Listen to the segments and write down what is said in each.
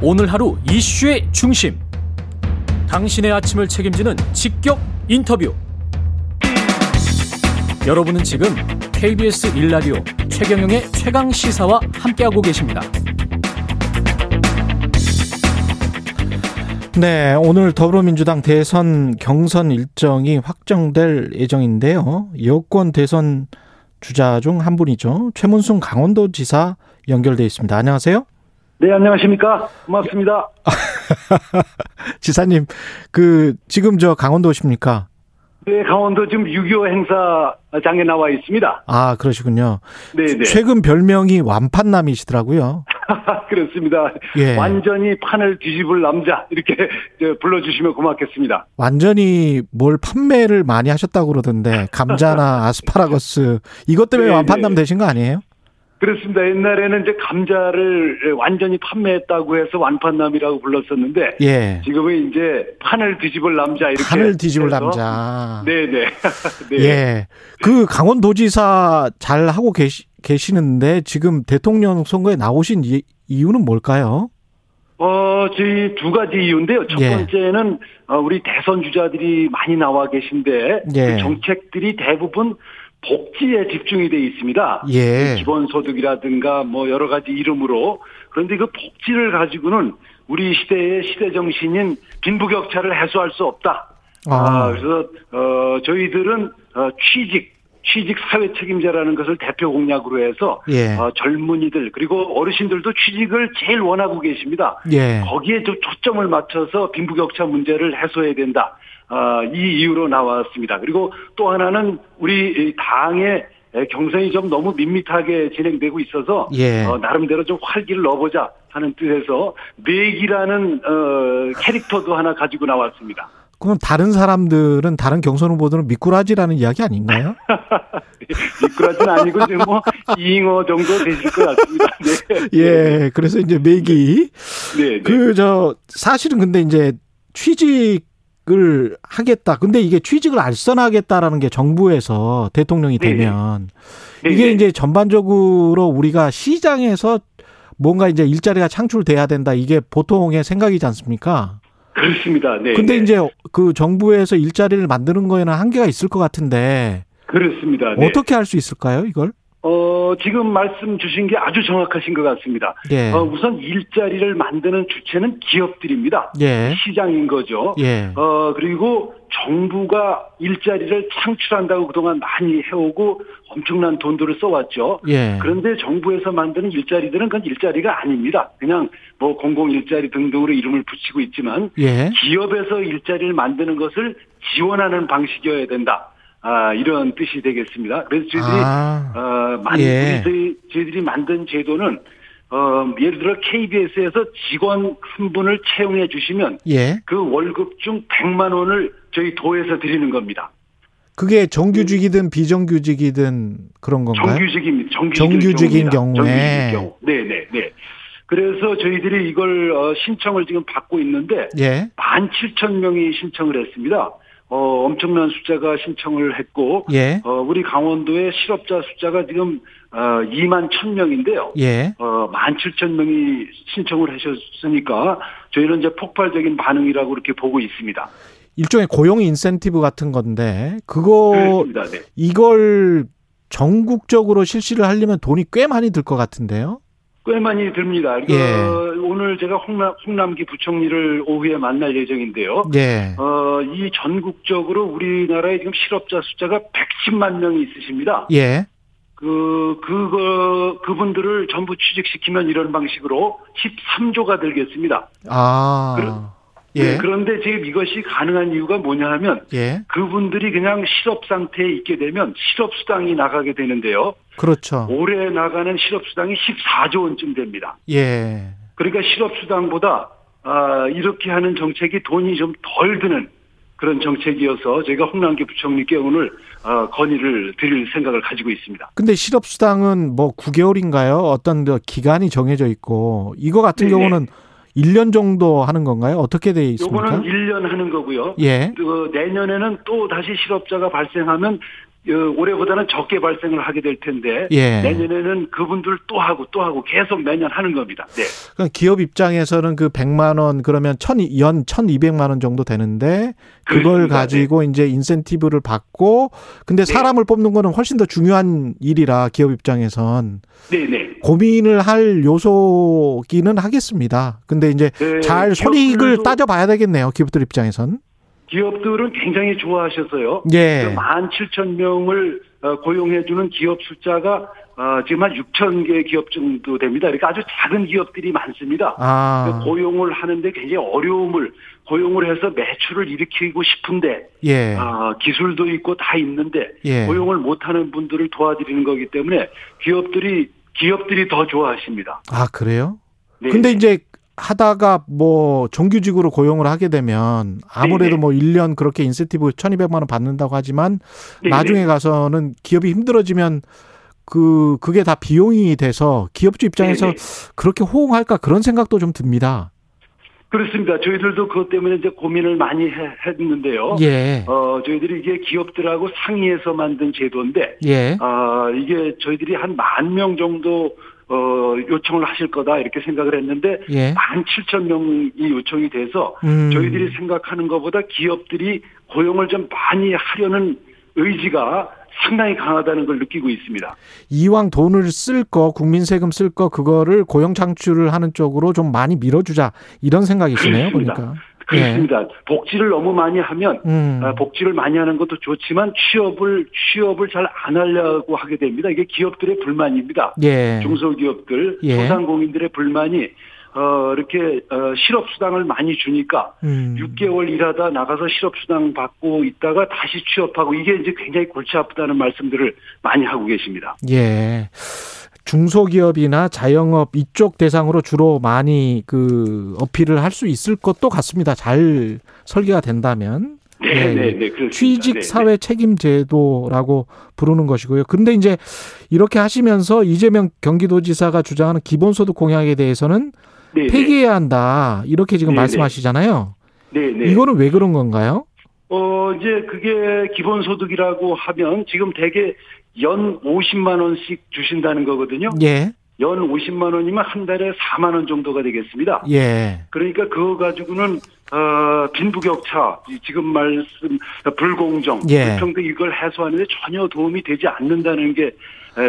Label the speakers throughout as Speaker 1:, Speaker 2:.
Speaker 1: 오늘 하루 이슈의 중심. 당신의 아침을 책임지는 직격 인터뷰. 여러분은 지금 KBS 일라디오 최경영의 최강 시사와 함께하고 계십니다.
Speaker 2: 네, 오늘 더불어민주당 대선 경선 일정이 확정될 예정인데요. 여권 대선 주자 중 한 분이죠. 최문순 강원도지사 연결돼 있습니다. 안녕하세요.
Speaker 3: 네, 안녕하십니까. 고맙습니다.
Speaker 2: 지사님, 그, 지금 저 강원도십니까?
Speaker 3: 네, 강원도 지금 6.25 행사장에 나와 있습니다.
Speaker 2: 아, 그러시군요.
Speaker 3: 네네.
Speaker 2: 최근 별명이 완판남이시더라고요.
Speaker 3: 그렇습니다.
Speaker 2: 예.
Speaker 3: 완전히 판을 뒤집을 남자, 이렇게 불러주시면 고맙겠습니다.
Speaker 2: 완전히 뭘 판매를 많이 하셨다고 그러던데, 감자나 아스파라거스, 이것 때문에
Speaker 3: 네네.
Speaker 2: 완판남 되신 거 아니에요?
Speaker 3: 그렇습니다. 옛날에는 이제 감자를 완전히 판매했다고 해서 완판남이라고 불렀었는데,
Speaker 2: 예.
Speaker 3: 지금은 이제 판을 뒤집을 남자, 이렇게.
Speaker 2: 판을 뒤집을
Speaker 3: 해서
Speaker 2: 남자.
Speaker 3: 네네. 네.
Speaker 2: 예. 그 강원도지사 잘 하고 계시, 계시는데 지금 대통령 선거에 나오신 이, 이유는 뭘까요?
Speaker 3: 어, 저희 두 가지 이유인데요. 첫
Speaker 2: 예.
Speaker 3: 번째는 어, 우리 대선 주자들이 많이 나와 계신데
Speaker 2: 예.
Speaker 3: 그 정책들이 대부분 복지에 집중이 돼 있습니다.
Speaker 2: 예.
Speaker 3: 기본소득이라든가 뭐 여러 가지 이름으로 그런데 그 복지를 가지고는 우리 시대의 시대 정신인 빈부격차를 해소할 수 없다.
Speaker 2: 아.
Speaker 3: 아, 그래서 어, 저희들은 어, 취직 취직 사회 책임자라는 것을 대표 공약으로 해서
Speaker 2: 예.
Speaker 3: 어, 젊은이들 그리고 어르신들도 취직을 제일 원하고 계십니다.
Speaker 2: 예.
Speaker 3: 거기에 좀 초점을 맞춰서 빈부격차 문제를 해소해야 된다. 아, 이 이유로 나왔습니다. 그리고 또 하나는 우리 이 당의 경선이 좀 너무 밋밋하게 진행되고 있어서
Speaker 2: 예.
Speaker 3: 어, 나름대로 좀 활기를 넣어보자 하는 뜻에서 맥이라는 어, 캐릭터도 하나 가지고 나왔습니다.
Speaker 2: 그럼 다른 사람들은 다른 경선 후보들은 미꾸라지라는 이야기 아닌가요?
Speaker 3: 미꾸라지는 아니고 지금 뭐 잉어 정도 되실 것 같습니다. 네.
Speaker 2: 예. 그래서 이제 맥이
Speaker 3: 네. 네.
Speaker 2: 그저 사실은 근데 이제 취직 을 하겠다. 근데 이게 취직을 알선하겠다라는 게 정부에서 대통령이
Speaker 3: 네.
Speaker 2: 되면
Speaker 3: 네,
Speaker 2: 이게
Speaker 3: 네.
Speaker 2: 이제 전반적으로 우리가 시장에서 뭔가 이제 일자리가 창출돼야 된다. 이게 보통의 생각이지 않습니까?
Speaker 3: 그렇습니다. 네.
Speaker 2: 근데
Speaker 3: 네.
Speaker 2: 이제 그 정부에서 일자리를 만드는 거에는 한계가 있을 것 같은데
Speaker 3: 그렇습니다. 네.
Speaker 2: 어떻게 할 수 있을까요, 이걸?
Speaker 3: 어, 지금 말씀 주신 게 아주 정확하신 것 같습니다.
Speaker 2: 예.
Speaker 3: 어, 우선 일자리를 만드는 주체는 기업들입니다.
Speaker 2: 예.
Speaker 3: 시장인 거죠.
Speaker 2: 예.
Speaker 3: 어, 그리고 정부가 일자리를 창출한다고 그동안 많이 해오고 엄청난 돈들을 써왔죠.
Speaker 2: 예.
Speaker 3: 그런데 정부에서 만드는 일자리들은 그건 일자리가 아닙니다. 그냥 뭐 공공 일자리 등등으로 이름을 붙이고 있지만
Speaker 2: 예.
Speaker 3: 기업에서 일자리를 만드는 것을 지원하는 방식이어야 된다. 아, 이런 뜻이 되겠습니다. 그래서 저희들이
Speaker 2: 아.
Speaker 3: 어, 만,
Speaker 2: 예.
Speaker 3: 저희, 저희들이 만든 제도는 어, 예를 들어 KBS에서 직원 한 분을 채용해 주시면
Speaker 2: 예.
Speaker 3: 그 월급 중 100만 원을 저희 도에서 드리는 겁니다.
Speaker 2: 그게 정규직이든 비정규직이든 그런 건가요?
Speaker 3: 정규직입니다. 정규직
Speaker 2: 인
Speaker 3: 경우입니다.
Speaker 2: 경우에.
Speaker 3: 정규직일 경우. 네, 네, 네. 그래서 저희들이 이걸 어, 신청을 지금 받고 있는데
Speaker 2: 예.
Speaker 3: 17,000명이 신청을 했습니다. 어, 엄청난 숫자가 신청을 했고
Speaker 2: 예.
Speaker 3: 어, 우리 강원도의 실업자 숫자가 지금 어, 2만 1,000명인데요.
Speaker 2: 예.
Speaker 3: 어, 17,000명이 신청을 하셨으니까 저희는 이제 폭발적인 반응이라고 이렇게 보고 있습니다.
Speaker 2: 일종의 고용 인센티브 같은 건데 그거.
Speaker 3: 네.
Speaker 2: 이걸 전국적으로 실시를 하려면 돈이 꽤 많이 들 것 같은데요.
Speaker 3: 꽤 많이 듭니다.
Speaker 2: 예.
Speaker 3: 오늘 제가 홍남, 홍남기 부총리를 오후에 만날 예정인데요.
Speaker 2: 예.
Speaker 3: 어, 이 전국적으로 우리나라에 지금 실업자 숫자가 110만 명이 있으십니다.
Speaker 2: 예.
Speaker 3: 그, 그거, 그분들을 전부 취직시키면 이런 방식으로 13조가 들겠습니다.
Speaker 2: 아. 예.
Speaker 3: 네, 그런데 지금 이것이 가능한 이유가 뭐냐 하면
Speaker 2: 예.
Speaker 3: 그분들이 그냥 실업 상태에 있게 되면 실업 수당이 나가게 되는데요.
Speaker 2: 그렇죠.
Speaker 3: 올해 나가는 실업 수당이 14조 원쯤 됩니다.
Speaker 2: 예.
Speaker 3: 그러니까 실업 수당보다 아, 이렇게 하는 정책이 돈이 좀 덜 드는 그런 정책이어서 제가 홍남기 부총리께 오늘 어, 건의를 드릴 생각을 가지고 있습니다.
Speaker 2: 근데 실업수당은 뭐 9개월인가요? 어떤 그 기간이 정해져 있고 이거 같은
Speaker 3: 네네.
Speaker 2: 경우는 1년 정도 하는 건가요? 어떻게 돼 있습니까?
Speaker 3: 요거는 1년 하는 거고요.
Speaker 2: 예.
Speaker 3: 그 내년에는 또 다시 실업자가 발생하면 어, 올해보다는 적게 발생을 하게 될 텐데
Speaker 2: 예.
Speaker 3: 내년에는 그분들 또 하고 또 하고 계속 매년 하는 겁니다. 네.
Speaker 2: 그러니까 기업 입장에서는 그 100만 원 그러면 천, 연 1,200만 원 정도 되는데 그걸
Speaker 3: 그렇습니다.
Speaker 2: 가지고 이제 인센티브를 받고 근데
Speaker 3: 네.
Speaker 2: 사람을 뽑는 거는 훨씬 더 중요한 일이라 기업 입장에선
Speaker 3: 네, 네.
Speaker 2: 고민을 할 요소기는 하겠습니다. 근데 이제
Speaker 3: 네,
Speaker 2: 잘 손익을
Speaker 3: 기업들도-
Speaker 2: 따져 봐야 되겠네요. 기업들 입장에선.
Speaker 3: 기업들은 굉장히 좋아하셔서요.
Speaker 2: 예.
Speaker 3: 17,000명을 어, 고용해주는 기업 숫자가 어, 지금 한 6천 개 기업 정도 됩니다. 그러니까 아주 작은 기업들이 많습니다.
Speaker 2: 아.
Speaker 3: 그러니까 고용을 하는데 굉장히 어려움을 고용을 해서 매출을 일으키고 싶은데
Speaker 2: 예.
Speaker 3: 아, 기술도 있고 다 있는데
Speaker 2: 예.
Speaker 3: 고용을 못하는 분들을 도와드리는 거기 때문에 기업들이 기업들이 더 좋아하십니다.
Speaker 2: 아, 그래요?
Speaker 3: 네.
Speaker 2: 근데 이제 하다가 뭐 정규직으로 고용을 하게 되면 아무래도
Speaker 3: 네네.
Speaker 2: 뭐 1년 그렇게 인센티브 1200만 원 받는다고 하지만
Speaker 3: 네네.
Speaker 2: 나중에 가서는 기업이 힘들어지면 그 그게 다 비용이 돼서 기업주 입장에서
Speaker 3: 네네.
Speaker 2: 그렇게 호응할까 그런 생각도 좀 듭니다.
Speaker 3: 그렇습니다. 저희들도 그것 때문에 이제 고민을 많이 해- 했는데요.
Speaker 2: 예.
Speaker 3: 어, 저희들이 이게 기업들하고 상의해서 만든 제도인데,
Speaker 2: 예.
Speaker 3: 아, 이게 저희들이 한 만 명 정도, 어, 요청을 하실 거다, 이렇게 생각을 했는데,
Speaker 2: 예.
Speaker 3: 만 칠천 명이 요청이 돼서,
Speaker 2: 음.
Speaker 3: 저희들이 생각하는 것보다 기업들이 고용을 좀 많이 하려는 의지가 상당히 강하다는 걸 느끼고 있습니다.
Speaker 2: 이왕 돈을 쓸 거, 국민 세금 쓸 거, 그거를 고용 창출을 하는 쪽으로 좀 많이 밀어주자. 이런 생각이시네요,
Speaker 3: 그렇습니다.
Speaker 2: 보니까.
Speaker 3: 그렇습니다. 복지를 너무 많이 하면,
Speaker 2: 예. 음.
Speaker 3: 아, 복지를 많이 하는 것도 좋지만 취업을 취업을 잘 안 하려고 하게 됩니다. 이게 기업들의 불만입니다.
Speaker 2: 예.
Speaker 3: 중소기업들,
Speaker 2: 예.
Speaker 3: 소상공인들의 불만이 어, 이렇게 어, 실업 수당을 많이 주니까
Speaker 2: 음.
Speaker 3: 6개월 일하다 나가서 실업 수당 받고 있다가 다시 취업하고 이게 이제 굉장히 골치 아프다는 말씀들을 많이 하고 계십니다.
Speaker 2: 예. 중소기업이나 자영업 이쪽 대상으로 주로 많이 그 어필을 할 수 있을 것도 같습니다. 잘 설계가 된다면.
Speaker 3: 네,
Speaker 2: 예,
Speaker 3: 네,
Speaker 2: 예.
Speaker 3: 네, 그렇습니다.
Speaker 2: 취직
Speaker 3: 네,
Speaker 2: 사회 책임 제도라고 부르는 것이고요. 근데 이제 이렇게 하시면서 이재명 경기도지사가 주장하는 기본소득 공약에 대해서는
Speaker 3: 네, 네,
Speaker 2: 폐기해야 한다. 이렇게 지금
Speaker 3: 네, 네.
Speaker 2: 말씀하시잖아요.
Speaker 3: 네, 네.
Speaker 2: 이거는 왜 그런 건가요?
Speaker 3: 어, 이제 그게 기본소득이라고 하면 지금 대개 연 50만 원씩 주신다는 거거든요.
Speaker 2: 예.
Speaker 3: 연 50만 원이면 한 달에 4만 원 정도가 되겠습니다.
Speaker 2: 예.
Speaker 3: 그러니까 그거 가지고는 어, 빈부격차, 이 지금 말씀 불공정,
Speaker 2: 예.
Speaker 3: 불평등 이걸 해소하는데 전혀 도움이 되지 않는다는 게 에,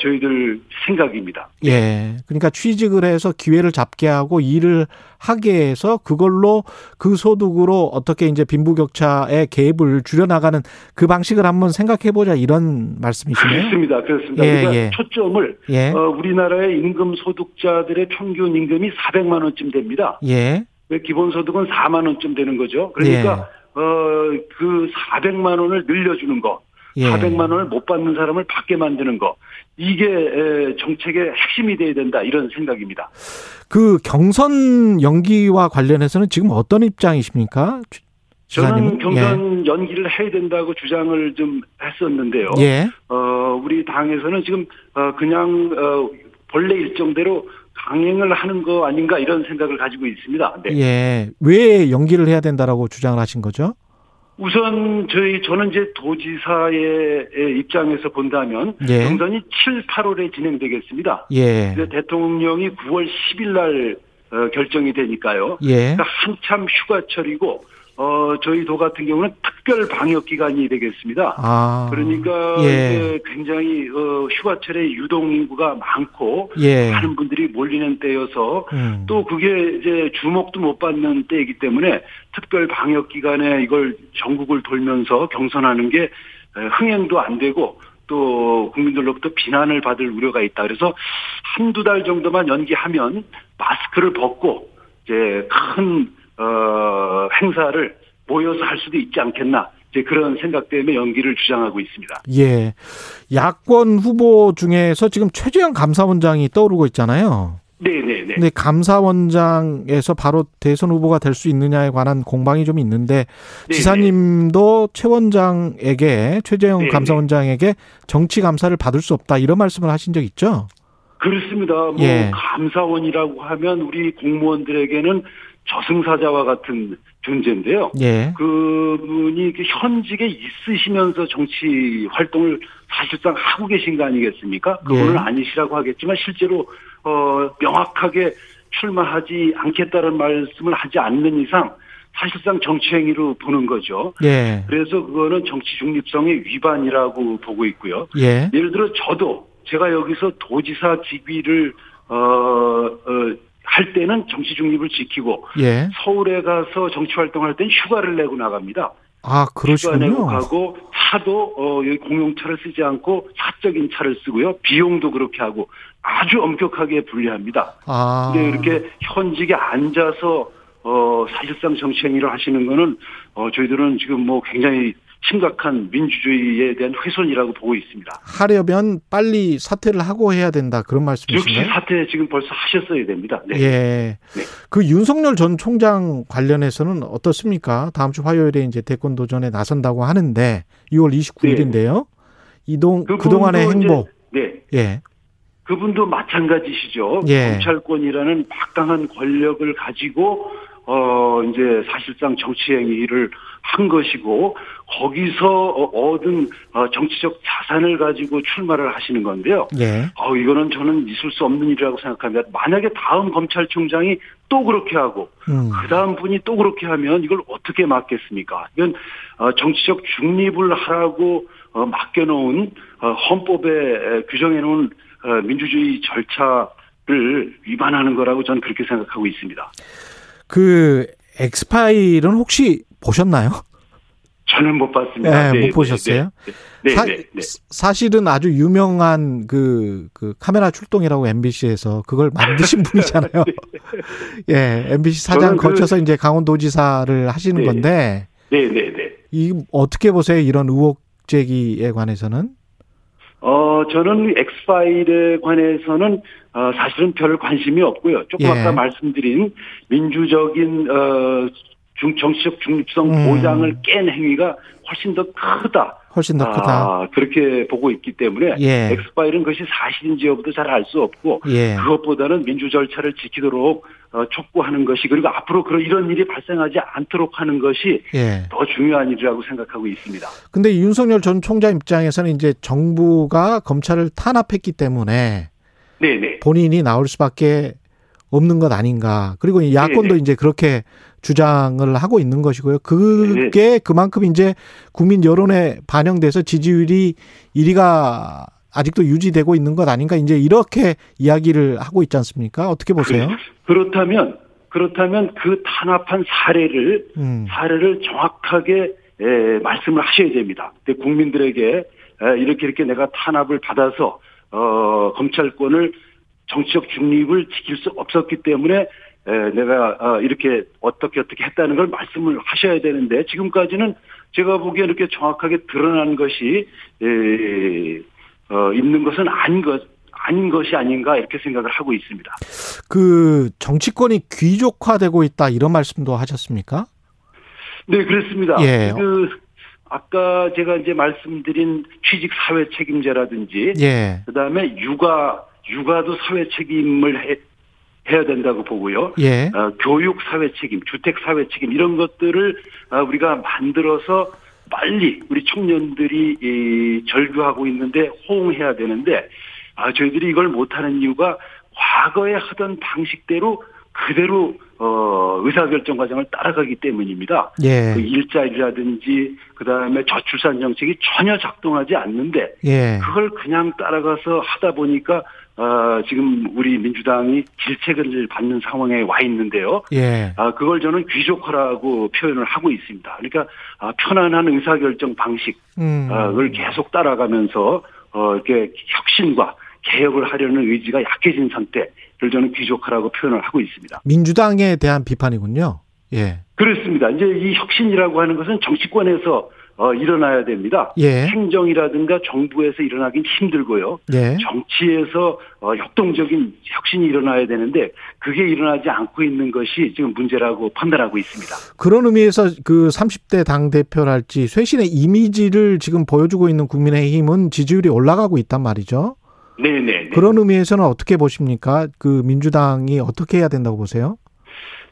Speaker 3: 저희들 생각입니다.
Speaker 2: 예. 그러니까 취직을 해서 기회를 잡게 하고 일을 하게 해서 그걸로 그 소득으로 어떻게 이제 빈부격차의 갭을 줄여나가는 그 방식을 한번 생각해 보자 이런 말씀이시네요.
Speaker 3: 그렇습니다. 그렇습니다.
Speaker 2: 예,
Speaker 3: 그러니까
Speaker 2: 예.
Speaker 3: 초점을
Speaker 2: 예.
Speaker 3: 어, 우리나라의 임금 소득자들의 평균 임금이 400만 원쯤 됩니다.
Speaker 2: 예.
Speaker 3: 기본소득은 4만 원쯤 되는 거죠. 그러니까 어, 그 400만 원을 늘려주는 거,
Speaker 2: 예.
Speaker 3: 400만 원을 못 받는 사람을 받게 만드는 거, 이게 에, 정책의 핵심이 돼야 된다 이런 생각입니다.
Speaker 2: 그 경선 연기와 관련해서는 지금 어떤 입장이십니까? 주-
Speaker 3: 저는
Speaker 2: 지사님은?
Speaker 3: 경선 연기를 해야 된다고 주장을 좀 했었는데요.
Speaker 2: 예.
Speaker 3: 어, 우리 당에서는 지금 어, 그냥 어, 본래 일정대로 강행을 하는 거 아닌가 이런 생각을 가지고 있습니다. 네.
Speaker 2: 예. 왜 연기를 해야 된다라고 주장을 하신 거죠?
Speaker 3: 우선 저희 저는 이제 도지사의 입장에서 본다면
Speaker 2: 예.
Speaker 3: 경선이 7, 8월에 진행되겠습니다.
Speaker 2: 예.
Speaker 3: 대통령이 9월 10일 날 어, 결정이 되니까요.
Speaker 2: 예.
Speaker 3: 그러니까 한참 휴가철이고 어, 저희 도 같은 경우는 특별 방역 기간이 되겠습니다.
Speaker 2: 아.
Speaker 3: 그러니까
Speaker 2: 예.
Speaker 3: 굉장히 어, 휴가철에 유동 인구가 많고
Speaker 2: 예.
Speaker 3: 많은 분들이 몰리는 때여서
Speaker 2: 음.
Speaker 3: 또 그게 이제 주목도 못 받는 때이기 때문에 특별 방역 기간에 이걸 전국을 돌면서 경선하는 게 에, 흥행도 안 되고 또 국민들로부터 비난을 받을 우려가 있다. 그래서 한두 달 정도만 연기하면 마스크를 벗고 이제 큰 어, 행사를 모여서 할 수도 있지 않겠나. 이제 그런 생각 때문에 연기를 주장하고 있습니다.
Speaker 2: 예. 야권 후보 중에서 지금 최재형 감사원장이 떠오르고 있잖아요.
Speaker 3: 네네네.
Speaker 2: 근데 감사원장에서 바로 대선 후보가 될 수 있느냐에 관한 공방이 좀 있는데
Speaker 3: 네네.
Speaker 2: 지사님도 최 원장에게 최재형
Speaker 3: 네네.
Speaker 2: 감사원장에게 정치 감사를 받을 수 없다 이런 말씀을 하신 적 있죠?
Speaker 3: 그렇습니다. 뭐
Speaker 2: 예.
Speaker 3: 감사원이라고 하면 우리 공무원들에게는 저승사자와 같은 존재인데요.
Speaker 2: 예.
Speaker 3: 그분이 그 현직에 있으시면서 정치 활동을 사실상 하고 계신 거 아니겠습니까? 그분은
Speaker 2: 예.
Speaker 3: 아니시라고 하겠지만 실제로 어 명확하게 출마하지 않겠다는 말씀을 하지 않는 이상 사실상 정치 행위로 보는 거죠.
Speaker 2: 예.
Speaker 3: 그래서 그거는 정치 중립성의 위반이라고 보고 있고요.
Speaker 2: 예.
Speaker 3: 예를 들어 저도 제가 여기서 도지사 직위를 어, 어, 할 때는 정치 중립을 지키고
Speaker 2: 예.
Speaker 3: 서울에 가서 정치 활동할 땐 휴가를 내고 나갑니다.
Speaker 2: 아,
Speaker 3: 휴가 내고
Speaker 2: 그러시군요.
Speaker 3: 가고 차도 어, 여기 공용차를 쓰지 않고 사적인 차를 쓰고요. 비용도 그렇게 하고 아주 엄격하게 분리합니다.
Speaker 2: 아.
Speaker 3: 근데 이렇게 현직에 앉아서 어, 사실상 정치 행위를 하시는 거는 어, 저희들은 지금 뭐 굉장히 심각한 민주주의에 대한 훼손이라고 보고 있습니다.
Speaker 2: 하려면 빨리 사퇴를 하고 해야 된다. 그런
Speaker 3: 즉시
Speaker 2: 말씀이신가요?
Speaker 3: 사퇴 지금 벌써 하셨어야 됩니다. 네.
Speaker 2: 예.
Speaker 3: 네.
Speaker 2: 그 윤석열 전 총장 관련해서는 어떻습니까? 다음 주 화요일에 이제 대권 도전에 나선다고 하는데 6월 29일인데요. 이동
Speaker 3: 그분도
Speaker 2: 그동안의
Speaker 3: 이제-
Speaker 2: 행보.
Speaker 3: 네.
Speaker 2: 예.
Speaker 3: 그분도 마찬가지시죠.
Speaker 2: 예.
Speaker 3: 검찰권이라는 막강한 권력을 가지고 어 이제 사실상 정치 행위를 한 것이고 거기서 어, 얻은 어, 정치적 자산을 가지고 출마를 하시는 건데요.
Speaker 2: 예.
Speaker 3: 어 이거는 저는 있을 수 없는 일이라고 생각합니다. 만약에 다음 검찰총장이 또 그렇게 하고
Speaker 2: 음.
Speaker 3: 그 다음 분이 또 그렇게 하면 이걸 어떻게 막겠습니까? 이건 어, 정치적 중립을 하라고 어, 맡겨놓은 어, 헌법에 규정해놓은 어, 민주주의 절차를 위반하는 거라고 저는 그렇게 생각하고 있습니다.
Speaker 2: 그 엑스파일은 혹시 보셨나요?
Speaker 3: 저는 못 봤습니다.
Speaker 2: 네, 못 보셨어요?
Speaker 3: 네,
Speaker 2: 사,
Speaker 3: 네, 네.
Speaker 2: 사실은 아주 유명한 그, 그 카메라 출동이라고 MBC에서 그걸 만드신 분이잖아요. 예, MBC 사장
Speaker 3: 그-
Speaker 2: 거쳐서 이제 강원도지사를 하시는
Speaker 3: 네.
Speaker 2: 건데
Speaker 3: 네, 네, 네.
Speaker 2: 이 어떻게 보세요? 이런 의혹 제기에 관해서는?
Speaker 3: 어, 저는 엑스파일에 관해서는 어, 사실은 별 관심이 없고요. 조금
Speaker 2: 예.
Speaker 3: 아까 말씀드린 민주적인 어, 중, 정치적 중립성
Speaker 2: 음.
Speaker 3: 보장을 깬 행위가 훨씬 더 크다.
Speaker 2: 훨씬 더 크다.
Speaker 3: 아, 그렇게 보고 있기 때문에
Speaker 2: 예.
Speaker 3: 엑스파일은 그것이 사실인지 여부도 잘 알 수 없고
Speaker 2: 예.
Speaker 3: 그것보다는 민주 절차를 지키도록 어, 촉구하는 것이 그리고 앞으로 그런 이런 일이 발생하지 않도록 하는 것이
Speaker 2: 예.
Speaker 3: 더 중요한 일이라고 생각하고 있습니다.
Speaker 2: 근데 윤석열 전 총장 입장에서는 이제 정부가 검찰을 탄압했기 때문에
Speaker 3: 네, 네.
Speaker 2: 본인이 나올 수밖에 없는 것 아닌가. 그리고 이 야권도
Speaker 3: 네, 네.
Speaker 2: 이제 그렇게 주장을 하고 있는 것이고요. 그게 그만큼 이제 국민 여론에 반영돼서 지지율이 1위가 아직도 유지되고 있는 것 아닌가. 이제 이렇게 이야기를 하고 있지 않습니까? 어떻게 보세요?
Speaker 3: 그렇다면 그렇다면 그 탄압한 사례를
Speaker 2: 음.
Speaker 3: 사례를 정확하게 에, 말씀을 하셔야 됩니다. 국민들에게 에, 이렇게 이렇게 내가 탄압을 받아서 어, 검찰권을 정치적 중립을 지킬 수 없었기 때문에 에, 내가 어, 이렇게 어떻게 어떻게 했다는 걸 말씀을 하셔야 되는데 지금까지는 제가 보기에 이렇게 정확하게 드러난 것이 에, 어, 있는 것은 아닌 것 아닌 것이 아닌가 이렇게 생각을 하고 있습니다.
Speaker 2: 그 정치권이 귀족화되고 있다 이런 말씀도 하셨습니까?
Speaker 3: 네, 그렇습니다.
Speaker 2: 예.
Speaker 3: 그 아까 제가 이제 말씀드린 취직 사회 책임제라든지
Speaker 2: 예.
Speaker 3: 그다음에 육아 육아도 사회 책임을 해, 해야 된다고 보고요.
Speaker 2: 예.
Speaker 3: 어, 교육 사회 책임, 주택 사회 책임 이런 것들을 어, 우리가 만들어서 빨리 우리 청년들이 이, 절규하고 있는데 호응해야 되는데 아, 저희들이 이걸 못하는 이유가 과거에 하던 방식대로 그대로 어, 의사결정 과정을 따라가기 때문입니다.
Speaker 2: 예.
Speaker 3: 그 일자리라든지 그다음에 저출산 정책이 전혀 작동하지 않는데
Speaker 2: 예.
Speaker 3: 그걸 그냥 따라가서 하다 보니까 어, 지금 우리 민주당이 질책을 받는 상황에 와 있는데요.
Speaker 2: 예.
Speaker 3: 아, 그걸 저는 귀족화라고 표현을 하고 있습니다. 그러니까 아, 편안한 의사결정 방식을
Speaker 2: 음.
Speaker 3: 계속 따라가면서 어, 이렇게 혁신과 개혁을 하려는 의지가 약해진 상태를 저는 귀족화라고 표현을 하고 있습니다.
Speaker 2: 민주당에 대한 비판이군요. 예.
Speaker 3: 그렇습니다. 이제 이 혁신이라고 하는 것은 정치권에서 어, 일어나야 됩니다.
Speaker 2: 예.
Speaker 3: 행정이라든가 정부에서 일어나긴 힘들고요.
Speaker 2: 예.
Speaker 3: 정치에서 어, 역동적인 혁신이 일어나야 되는데 그게 일어나지 않고 있는 것이 지금 문제라고 판단하고 있습니다.
Speaker 2: 그런 의미에서 그 30대 당 대표랄지 쇄신의 이미지를 지금 보여주고 있는 국민의힘은 지지율이 올라가고 있단 말이죠.
Speaker 3: 네네.
Speaker 2: 그런 의미에서는 어떻게 보십니까? 그 민주당이 어떻게 해야 된다고 보세요?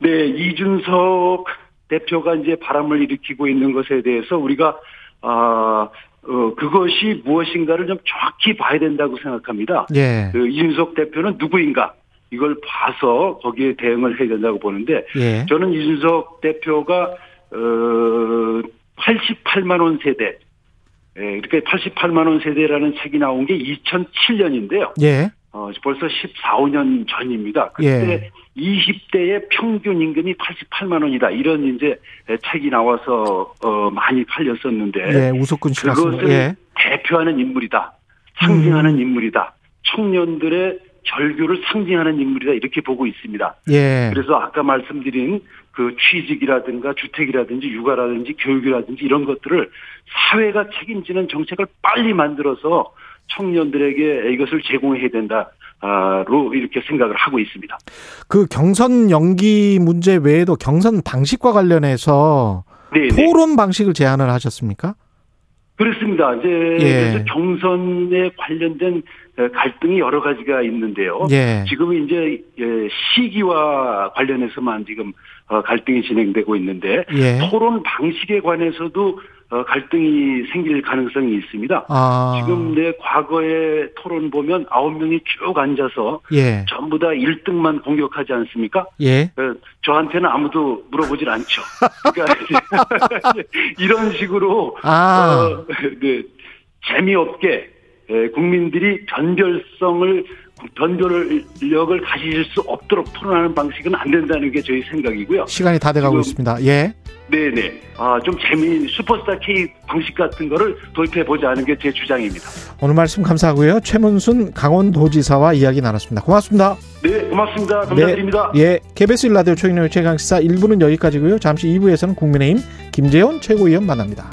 Speaker 3: 네, 이준석 대표가 이제 바람을 일으키고 있는 것에 대해서 우리가 아 어, 그것이 무엇인가를 좀 정확히 봐야 된다고 생각합니다.
Speaker 2: 예.
Speaker 3: 그 이준석 대표는 누구인가 이걸 봐서 거기에 대응을 해야 된다고 보는데
Speaker 2: 예.
Speaker 3: 저는 이준석 대표가 어 88만 원 세대 예, 이렇게 88만 원 세대라는 책이 나온 게 2007년인데요.
Speaker 2: 예.
Speaker 3: 어, 벌써 14, 5년 전입니다. 그때
Speaker 2: 예.
Speaker 3: 20대의 평균 임금이 88만 원이다. 이런 이제 책이 나와서 어, 많이 팔렸었는데
Speaker 2: 예. 우석군 거.
Speaker 3: 그것을
Speaker 2: 예.
Speaker 3: 대표하는 인물이다. 상징하는
Speaker 2: 음.
Speaker 3: 인물이다. 청년들의 절규를 상징하는 인물이다. 이렇게 보고 있습니다.
Speaker 2: 예.
Speaker 3: 그래서 아까 말씀드린 그 취직이라든가 주택이라든지 육아라든지 교육이라든지 이런 것들을 사회가 책임지는 정책을 빨리 만들어서 청년들에게 이것을 제공해야 된다 로 이렇게 생각을 하고 있습니다.
Speaker 2: 그 경선 연기 문제 외에도 경선 방식과 관련해서
Speaker 3: 네, 네.
Speaker 2: 토론 방식을 제안을 하셨습니까?
Speaker 3: 그렇습니다. 이제
Speaker 2: 예.
Speaker 3: 경선에 관련된 갈등이 여러 가지가 있는데요.
Speaker 2: 예.
Speaker 3: 지금 이제 예, 시기와 관련해서만 지금 어, 갈등이 진행되고 있는데
Speaker 2: 예.
Speaker 3: 토론 방식에 관해서도 어, 갈등이 생길 가능성이 있습니다.
Speaker 2: 아.
Speaker 3: 지금 내 과거의 토론 보면 아홉 명이 쭉 앉아서
Speaker 2: 예.
Speaker 3: 전부 다 1등만 공격하지 않습니까?
Speaker 2: 예.
Speaker 3: 어, 저한테는 아무도 물어보질 않죠. 그러니까 이런 식으로
Speaker 2: 아.
Speaker 3: 어, 네, 재미없게 에, 국민들이 변별성을 변별력을 가지실 수 없도록 토론하는 방식은 안 된다는 게 저희 생각이고요.
Speaker 2: 시간이 다 돼가고 있습니다. 예.
Speaker 3: 네네. 아, 좀 재미있는 슈퍼스타 K 방식 같은 거를 도입해 보자 하는 게 제 주장입니다.
Speaker 2: 오늘 말씀 감사하고요. 최문순 강원도지사와 이야기 나눴습니다. 고맙습니다.
Speaker 3: 네, 고맙습니다. 감사드립니다.
Speaker 2: 예. KBS 일라디오 최경영의 최강시사 1부는 여기까지고요. 잠시 2부에서는 국민의힘 김재원 최고위원 만납니다.